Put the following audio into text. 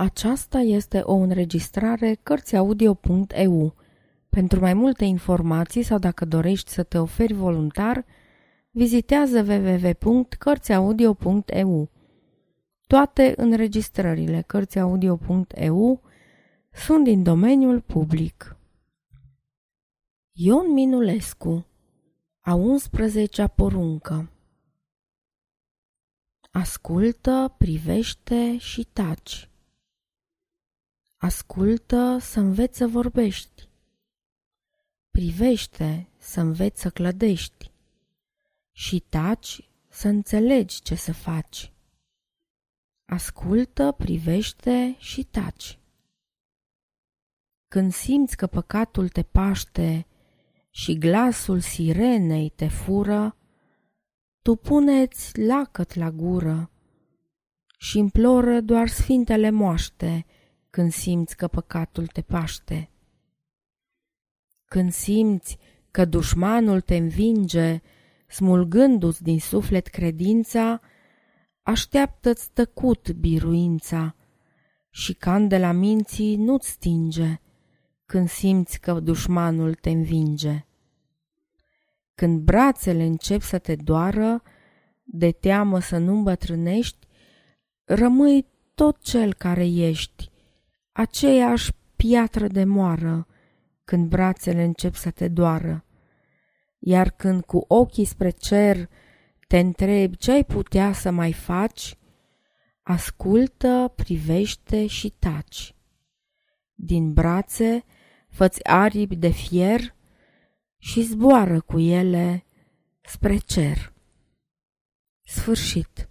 Aceasta este o înregistrare Cărțiaudio.eu. Pentru mai multe informații sau dacă dorești să te oferi voluntar, vizitează www.cărțiaudio.eu. Toate înregistrările Cărțiaudio.eu sunt din domeniul public. Ion Minulescu A 11-a poruncă Ascultă, privește și taci. Ascultă să înveți să vorbești. Privește să înveți să clădești. Și taci să înțelegi ce să faci. Ascultă, privește și taci. Când simți că păcatul te paște și glasul sirenei te fură, tu puneți lacăt la gură și imploră doar sfintele moaște când simți că păcatul te paște. Când simți că dușmanul te învinge, smulgându-ți din suflet credința, așteaptă-ți tăcut biruința și candela minții nu-ți stinge când simți că dușmanul te învinge. Când brațele încep să te doară, de teamă să nu îmbătrânești, rămâi tot cel care ești, aceeași piatră de moară, când brațele încep să te doară. Iar când cu ochii spre cer te întrebi ce ai putea să mai faci, ascultă, privește și taci. Din brațe făți aripi de fier și zboară cu ele spre cer. Sfârșit.